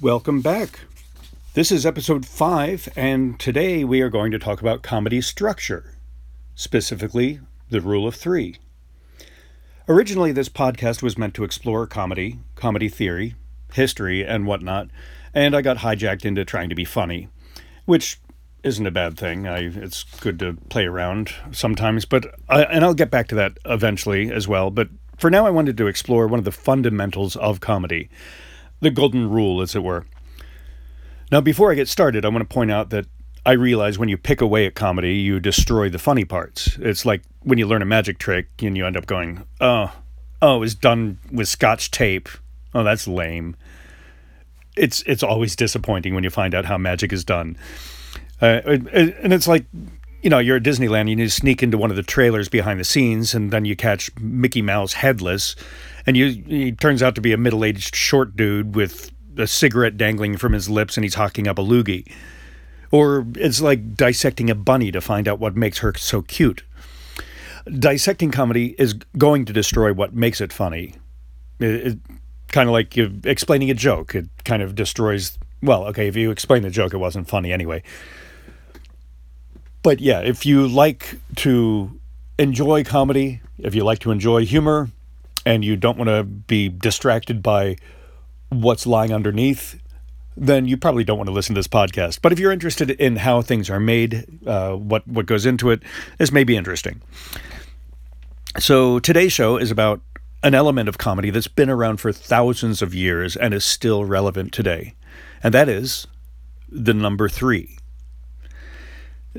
Welcome back. This is episode 5, and today we are going to talk about comedy structure, specifically the rule of three. Originally, this podcast was meant to explore comedy, comedy theory, history, and whatnot, and I got hijacked into trying to be funny, which isn't a bad thing. I, it's good to play around sometimes, but I, and I'll get back to that eventually as well. But for now, I wanted to explore one of the fundamentals of comedy, the golden rule, as it were. Now, before I get started, I want to point out that I realize when you pick away at comedy, you destroy the funny parts. It's like when you learn a magic trick and you end up going, oh, oh, it was done with scotch tape. Oh, that's lame. It's it's always disappointing when you find out how magic is done. Uh, and it's like, you know, you're at Disneyland, you need to sneak into one of the trailers behind the scenes, and then you catch Mickey Mouse headless, and you he turns out to be a middle aged short dude with a cigarette dangling from his lips, and he's hawking up a loogie. Or it's like dissecting a bunny to find out what makes her so cute. Dissecting comedy is going to destroy what makes it funny. It, it kind of like you explaining a joke. It kind of destroys. Well, okay, if you explain the joke, it wasn't funny anyway but yeah, if you like to enjoy comedy, if you like to enjoy humor, and you don't want to be distracted by what's lying underneath, then you probably don't want to listen to this podcast. But if you're interested in how things are made, uh, what what goes into it, this may be interesting. So today's show is about an element of comedy that's been around for thousands of years and is still relevant today, and that is the number three.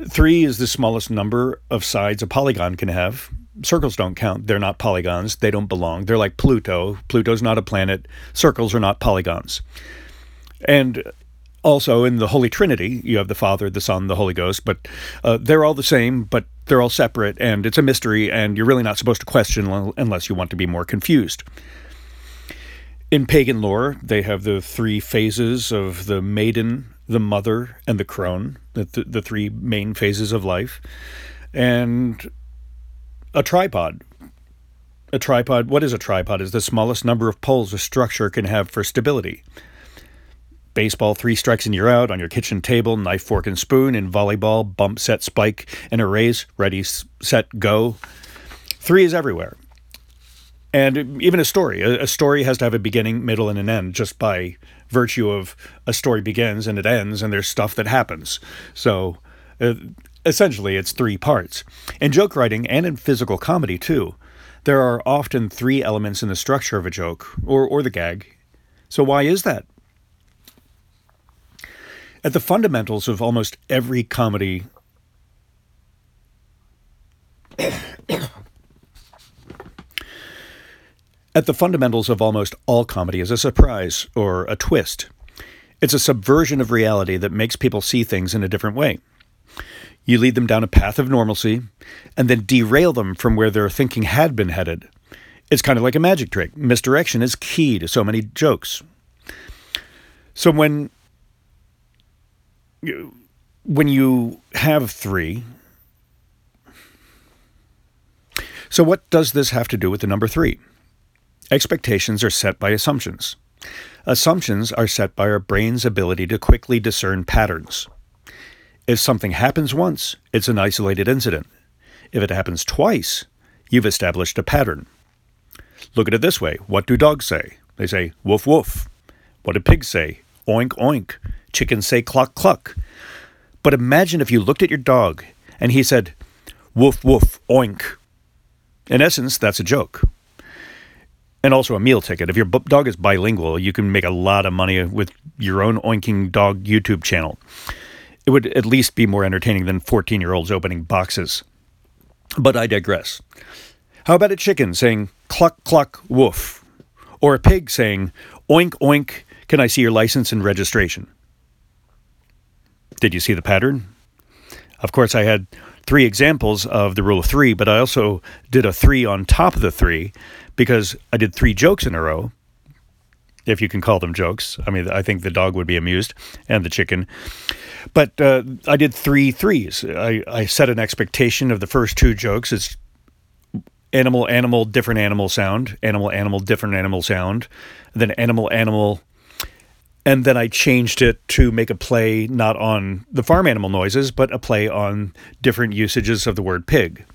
Three is the smallest number of sides a polygon can have. Circles don't count. They're not polygons. They don't belong. They're like Pluto. Pluto's not a planet. Circles are not polygons. And also in the Holy Trinity, you have the Father, the Son, the Holy Ghost, but uh, they're all the same, but they're all separate, and it's a mystery, and you're really not supposed to question unless you want to be more confused. In pagan lore, they have the three phases of the maiden, the mother, and the crone, the, th- the three main phases of life, and a tripod. A tripod, what is a tripod? Is the smallest number of poles a structure can have for stability. Baseball, three strikes and you're out on your kitchen table, knife, fork, and spoon. In volleyball, bump, set, spike, and erase, ready, set, go. Three is everywhere and even a story a, story has to have a beginning middle and an end just by virtue of a story begins and it ends and there's stuff that happens. So uh, essentially it's three parts. In joke writing and in physical comedy too there are often three elements in the structure of a joke or, or the gag. So why is that? At the fundamentals of almost every comedy At the fundamentals of almost all comedy is a surprise or a twist. It's a subversion of reality that makes people see things in a different way. You lead them down a path of normalcy and then derail them from where their thinking had been headed. It's kind of like a magic trick. Misdirection is key to so many jokes. So when you, when you have three, so what does this have to do with the number three? Expectations are set by assumptions. Assumptions are set by our brain's ability to quickly discern patterns. If something happens once, it's an isolated incident. If it happens twice, you've established a pattern. Look at it this way what do dogs say? They say woof woof. What do pigs say? Oink oink. Chickens say cluck cluck. But imagine if you looked at your dog and he said woof woof oink. In essence, that's a joke and also a meal ticket. If your dog is bilingual, you can make a lot of money with your own oinking dog YouTube channel. It would at least be more entertaining than 14 year olds opening boxes. But I digress. How about a chicken saying cluck cluck woof? Or a pig saying oink oink, can I see your license and registration? Did you see the pattern? Of course, I had three examples of the rule of three, but I also did a three on top of the three because I did three jokes in a row, if you can call them jokes. I mean, I think the dog would be amused and the chicken. But uh, I did three threes. I, I set an expectation of the first two jokes. It's animal, animal, different animal sound, animal, animal, different animal sound, then animal, animal, And then I changed it to make a play not on the farm animal noises, but a play on different usages of the word pig.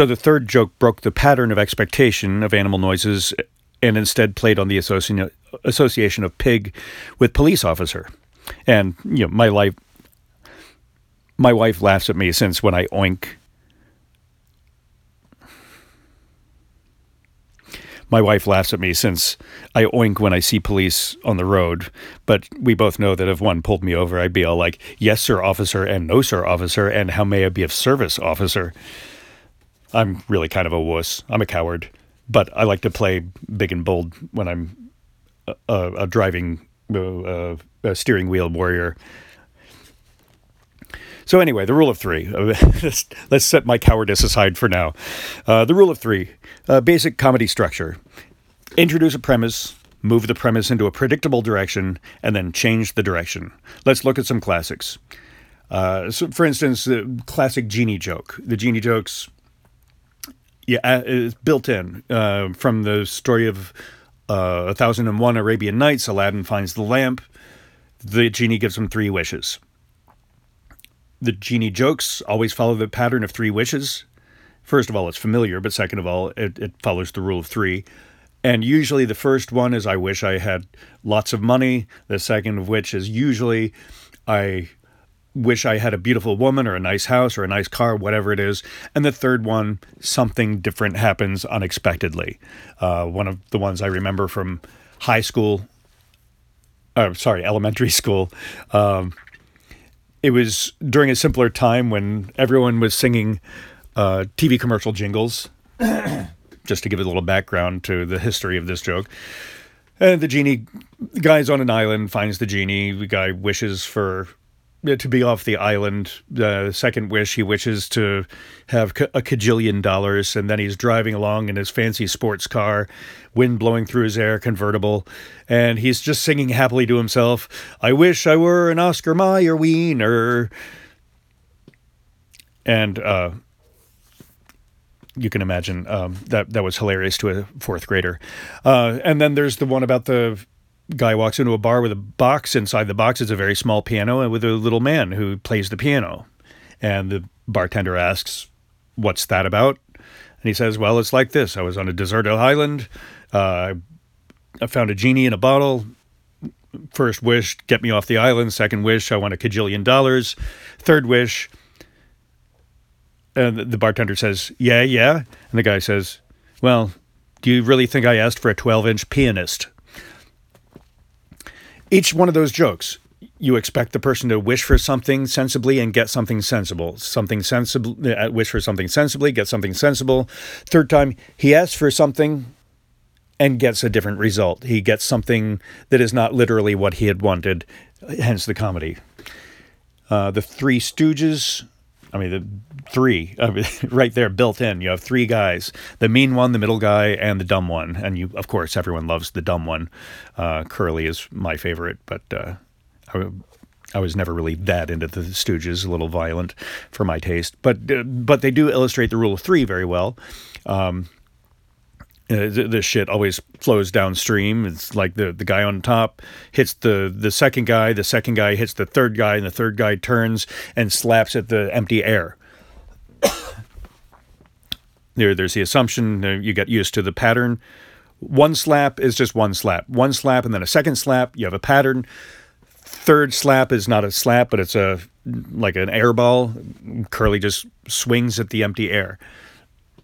So the third joke broke the pattern of expectation of animal noises and instead played on the associ- association of pig with police officer. And you know, my life my wife laughs at me since when I oink my wife laughs at me since I oink when I see police on the road. But we both know that if one pulled me over, I'd be all like, yes, sir, officer, and no, sir, officer, and how may I be of service, officer? I'm really kind of a wuss. I'm a coward, but I like to play big and bold when I'm a, a driving, uh, a steering wheel warrior. So anyway, the rule of three. Let's set my cowardice aside for now. Uh, the rule of three: uh, basic comedy structure. Introduce a premise, move the premise into a predictable direction, and then change the direction. Let's look at some classics. Uh, so, for instance, the classic genie joke. The genie jokes yeah, uh, it's built in uh, from the story of uh, A Thousand and One Arabian Nights. Aladdin finds the lamp. The genie gives him three wishes. The genie jokes always follow the pattern of three wishes. First of all, it's familiar, but second of all, it, it follows the rule of three. And usually the first one is I wish I had lots of money. The second of which is usually I wish I had a beautiful woman or a nice house or a nice car, whatever it is. And the third one, something different happens unexpectedly. Uh, one of the ones I remember from high school, uh, sorry, elementary school. Um, it was during a simpler time when everyone was singing uh, TV commercial jingles. just to give a little background to the history of this joke. And the genie, the guy's on an island, finds the genie. The guy wishes for to be off the island. The second wish, he wishes to have a cajillion dollars, and then he's driving along in his fancy sports car, wind blowing through his air convertible, and he's just singing happily to himself, I wish I were an Oscar Mayer wiener. And uh, you can imagine um, that that was hilarious to a fourth grader. Uh, and then there's the one about the guy walks into a bar with a box. Inside the box is a very small piano and with a little man who plays the piano. And the bartender asks, What's that about? And he says, Well, it's like this. I was on a deserted island. Uh, I found a genie in a bottle. First wish, get me off the island. Second wish, I want a cajillion dollars. Third wish, and the bartender says, Yeah, yeah. And the guy says, Well, do you really think I asked for a 12 inch pianist? Each one of those jokes you expect the person to wish for something sensibly and get something sensible. Something sensible, uh, wish for something sensibly, get something sensible. Third time, he asks for something and gets a different result. He gets something that is not literally what he had wanted, hence the comedy. Uh, the Three Stooges, I mean, the three right there built in. You have three guys: the mean one, the middle guy, and the dumb one. And you, of course, everyone loves the dumb one. Uh, Curly is my favorite, but uh, I, I, was never really that into the Stooges. A little violent for my taste, but uh, but they do illustrate the rule of three very well. Um, this shit always flows downstream. It's like the the guy on top hits the the second guy, the second guy hits the third guy, and the third guy turns and slaps at the empty air. there, there's the assumption you get used to the pattern. One slap is just one slap. One slap and then a second slap. You have a pattern. Third slap is not a slap, but it's a like an air ball. Curly just swings at the empty air.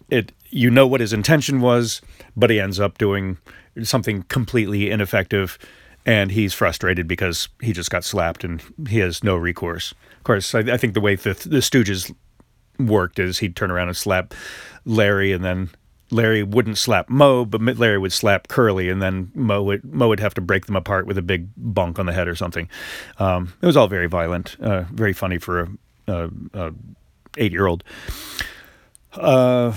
It you know what his intention was, but he ends up doing something completely ineffective and he's frustrated because he just got slapped and he has no recourse. Of course, I, I think the way the, the Stooges worked is he'd turn around and slap Larry, and then Larry wouldn't slap Moe, but Larry would slap Curly, and then Moe would Moe would have to break them apart with a big bunk on the head or something. Um, it was all very violent, uh, very funny for a, a, a eight year old. Uh,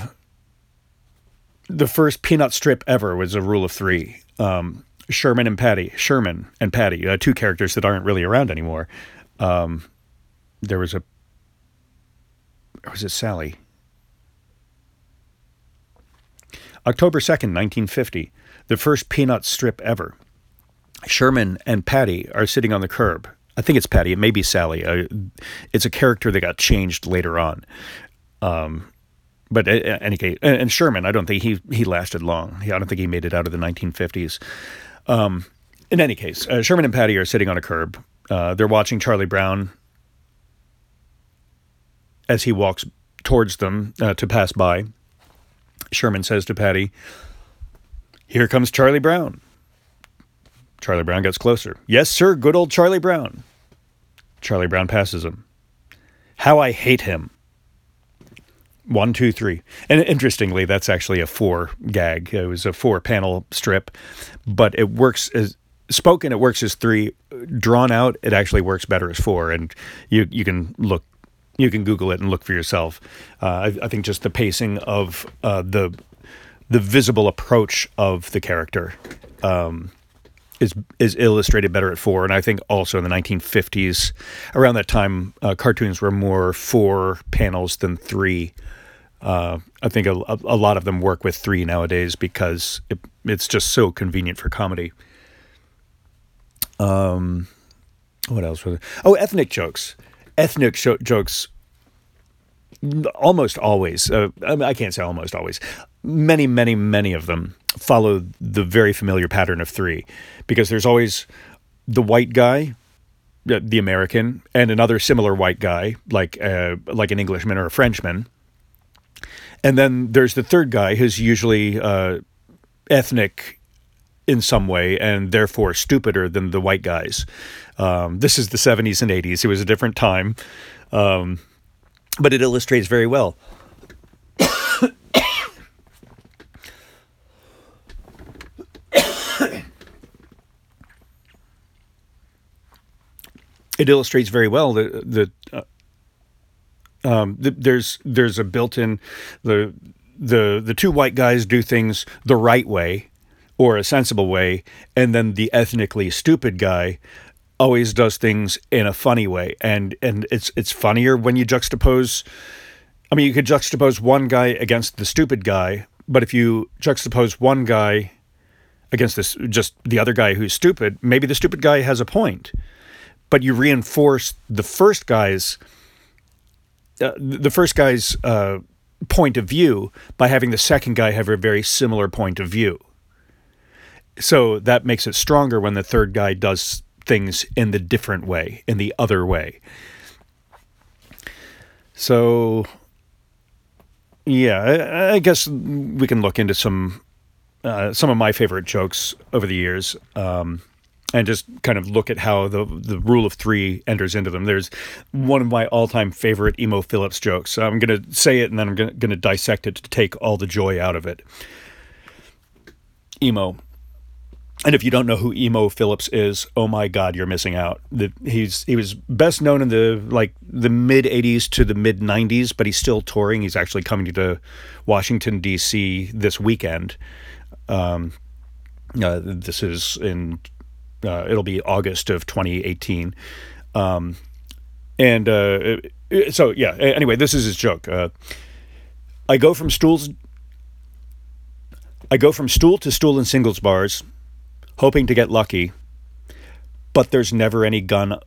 the first Peanuts strip ever was a rule of three. Um, Sherman and Patty, Sherman and Patty, uh, two characters that aren't really around anymore. Um, there was a was it Sally? October 2nd, 1950, the first Peanuts strip ever. Sherman and Patty are sitting on the curb. I think it's Patty. It may be Sally. Uh, it's a character that got changed later on. Um, but in any case, and Sherman, I don't think he he lasted long. I don't think he made it out of the 1950s. Um, in any case, uh, Sherman and Patty are sitting on a curb. Uh, they're watching Charlie Brown as he walks towards them uh, to pass by. Sherman says to Patty, Here comes Charlie Brown. Charlie Brown gets closer. Yes, sir, good old Charlie Brown. Charlie Brown passes him. How I hate him. One, two, three. And interestingly, that's actually a four gag. It was a four panel strip, but it works as spoken, it works as three. Drawn out, it actually works better as four. And you, you can look, you can Google it and look for yourself. Uh, I, I, think just the pacing of uh, the, the visible approach of the character. Um, is is illustrated better at four, and I think also in the 1950s, around that time, uh, cartoons were more four panels than three. Uh, I think a, a, lot of them work with three nowadays because it, it's just so convenient for comedy. Um, what else was it? Oh, ethnic jokes. Ethnic sh- jokes almost always, uh, I can't say almost always, many, many, many of them follow the very familiar pattern of three because there's always the white guy the American and another similar white guy, like uh, like an Englishman or a Frenchman, and then there's the third guy who's usually uh, ethnic in some way and therefore stupider than the white guys. Um, this is the 70s and 80s. It was a different time, um, but it illustrates very well. it illustrates very well the the uh, um, there's there's a built-in the the the two white guys do things the right way or a sensible way, and then the ethnically stupid guy always does things in a funny way, and and it's it's funnier when you juxtapose. I mean, you could juxtapose one guy against the stupid guy, but if you juxtapose one guy against this just the other guy who's stupid, maybe the stupid guy has a point, but you reinforce the first guy's uh, the first guy's uh, point of view by having the second guy have a very similar point of view. So that makes it stronger when the third guy does things in the different way, in the other way. So, yeah, I, I guess we can look into some uh, some of my favorite jokes over the years. Um, and just kind of look at how the the rule of three enters into them. There's one of my all time favorite Emo Philips jokes. So I'm to say it and then I'm going to dissect it to take all the joy out of it. Emo. And if you don't know who Emo Philips is, oh my God, you're missing out. The, he's he was best known in the like the mid '80s to the mid '90s, but he's still touring. He's actually coming to Washington D.C. this weekend. Um, uh, this is in uh, it'll be August of 2018. Um, and uh, so, yeah, anyway, this is his joke. Uh, I go from stools. I go from stool to stool in singles bars, hoping to get lucky, but there's never any gun.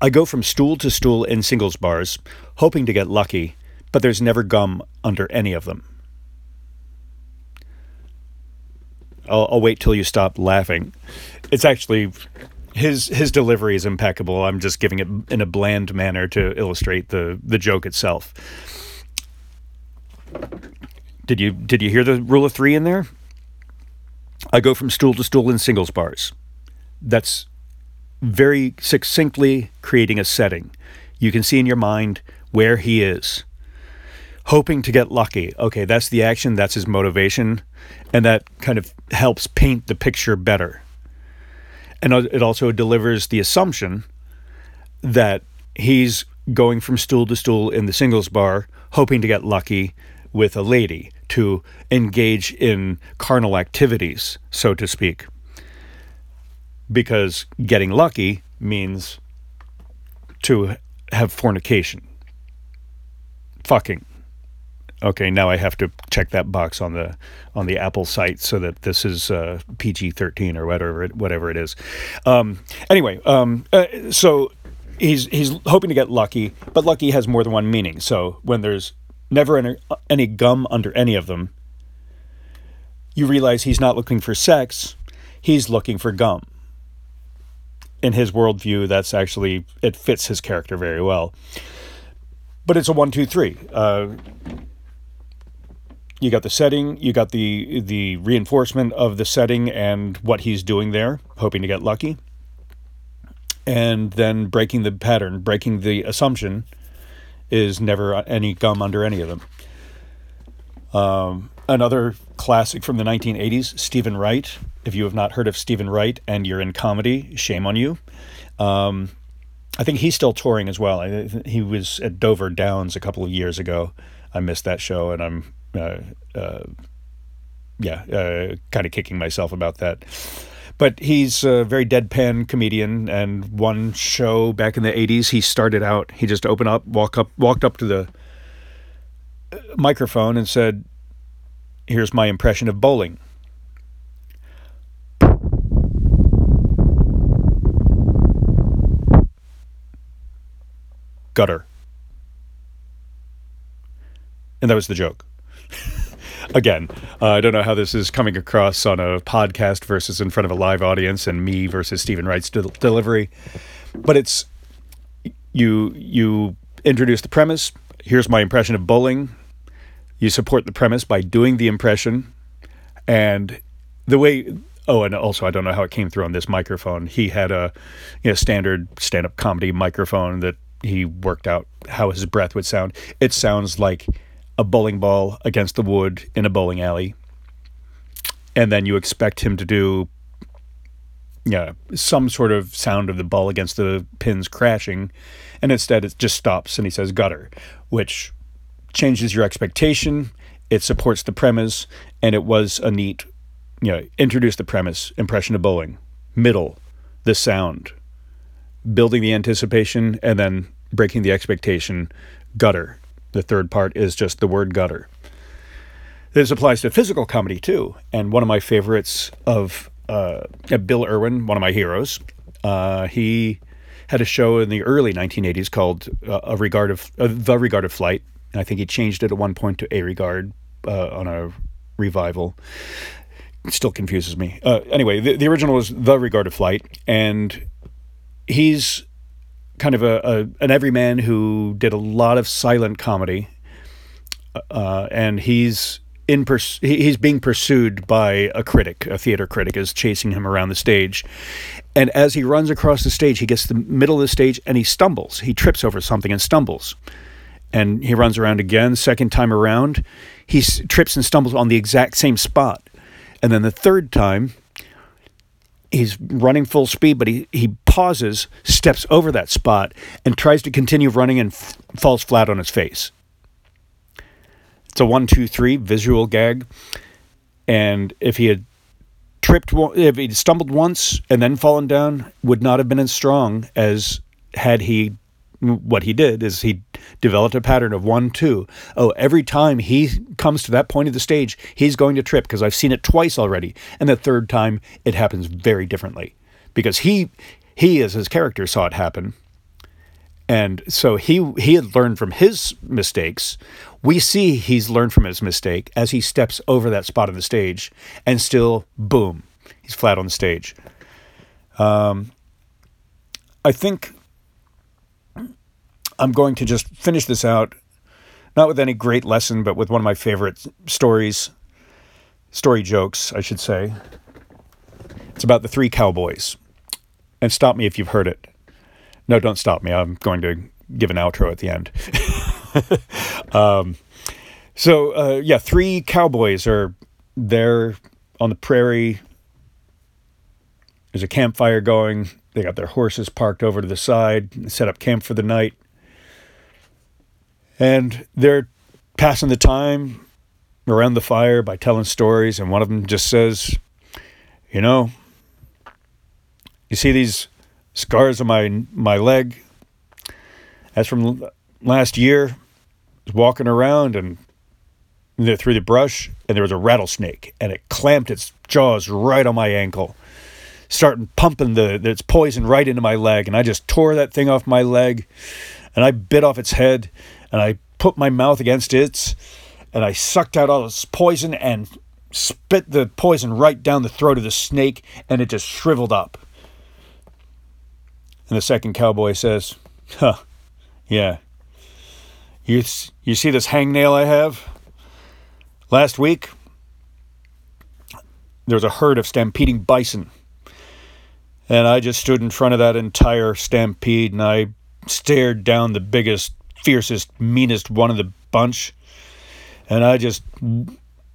I go from stool to stool in singles bars, hoping to get lucky, but there's never gum under any of them. I'll, I'll wait till you stop laughing. It's actually his his delivery is impeccable. I'm just giving it in a bland manner to illustrate the the joke itself. Did you did you hear the rule of three in there? I go from stool to stool in singles bars. That's very succinctly creating a setting. You can see in your mind where he is hoping to get lucky. Okay, that's the action, that's his motivation, and that kind of helps paint the picture better. And it also delivers the assumption that he's going from stool to stool in the singles bar, hoping to get lucky with a lady, to engage in carnal activities, so to speak. because getting lucky means to have fornication. Fucking. Okay, now I have to check that box on the on the Apple site so that this is uh, PG thirteen or whatever it, whatever it is. Um, anyway, um, uh, so he's he's hoping to get lucky, but lucky has more than one meaning. So when there's never any, any gum under any of them, you realize he's not looking for sex, he's looking for gum. In his worldview, that's actually, it fits his character very well. But it's a one, two, three. Uh, you got the setting, you got the the reinforcement of the setting and what he's doing there, hoping to get lucky, and then breaking the pattern, breaking the assumption, is never any gum under any of them. Um, another classic from the 1980s, Steven Wright. If you have not heard of Steven Wright and you're in comedy, shame on you. Um, I think he's still touring as well. he was at Dover Downs a couple of years ago. I missed that show, and I'm, uh, uh, yeah, uh, kind of kicking myself about that. But he's a very deadpan comedian, and one show back in the '80s, he started out. He just opened up, walk up, walked up to the uh, microphone, and said, "Here's my impression of bowling." Gutter. And that was the joke. again, uh, I don't know how this is coming across on a podcast versus in front of a live audience and me versus Steven Wright's de- delivery, but it's you you introduce the premise. Here's my impression of bowling. You support the premise by doing the impression, and the way. Oh, and also I don't know how it came through on this microphone. He had a you know, standard stand-up comedy microphone that he worked out how his breath would sound. It sounds like a bowling ball against the wood in a bowling alley, and then you expect him to do yeah, some sort of sound of the ball against the pins crashing, and instead it just stops and he says gutter, which changes your expectation. It supports the premise, and it was a neat, you know, introduce the premise, impression of bowling, middle, the sound, building the anticipation, and then breaking the expectation, gutter. The third part is just the word gutter. This applies to physical comedy too. And one of my favorites of uh, Bill Irwin, one of my heroes, uh, he had a show in the early 1980s called uh, A Regard of uh, The Regard of Flight. And I think he changed it at one point to A Regard uh, on a revival. It still confuses me. Uh, anyway, the, the original was The Regard of Flight, and he's kind of a, a an everyman who did a lot of silent comedy, uh, and he's in pers- he's being pursued by a critic. A theater critic is chasing him around the stage, and as he runs across the stage, he gets to the middle of the stage and he stumbles. He trips over something and stumbles, and he runs around again. Second time around, he s- trips and stumbles on the exact same spot, and then the third time he's running full speed, but he, he pauses, steps over that spot, and tries to continue running and f- falls flat on his face. It's a one, two, three visual gag. And if he had tripped, if he'd stumbled once and then fallen down, would not have been as strong as had he what he did is he developed a pattern of one, two. Oh, every time he comes to that point of the stage, he's going to trip because I've seen it twice already. And the third time, it happens very differently because he, he as his character saw it happen. And so he he had learned from his mistakes. We see he's learned from his mistake as he steps over that spot on the stage, and still, boom, he's flat on the stage. Um, I think I'm going to just finish this out, not with any great lesson, but with one of my favorite stories, story jokes, I should say. It's about the three cowboys. And stop me if you've heard it. No, don't stop me. I'm going to give an outro at the end. um, so, uh, yeah, three cowboys are there on the prairie. There's a campfire going. They got their horses parked over to the side, set up camp for the night. And they're passing the time around the fire by telling stories. And one of them just says, You know, You see these scars on my my leg? That's from last year. I was walking around and through the brush, and there was a rattlesnake, and it clamped its jaws right on my ankle, starting pumping the its poison right into my leg, and I just tore that thing off my leg, and I bit off its head, and I put my mouth against its, and I sucked out all its poison and spit the poison right down the throat of the snake, and it just shriveled up. And the second cowboy says, "Huh, yeah. You you see this hangnail I have?" Last week, there was a herd of stampeding bison. And I just stood in front of that entire stampede and I stared down the biggest, fiercest, meanest one of the bunch. And I just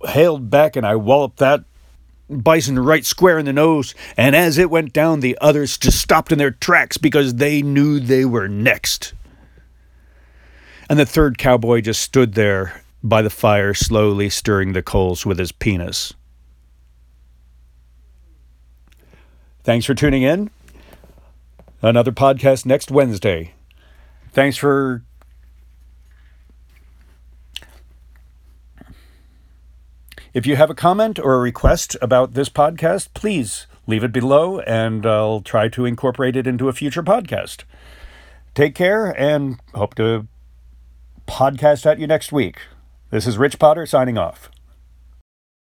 hailed back and I walloped that bison right square in the nose. And as it went down, the others just stopped in their tracks because they knew they were next. And the third cowboy just stood there by the fire, slowly stirring the coals with his penis. Thanks for tuning in. Another podcast next Wednesday. Thanks for. If you have a comment or a request about this podcast, please leave it below and I'll try to incorporate it into a future podcast. Take care and hope to podcast at you next week. This is Rich Potter signing off.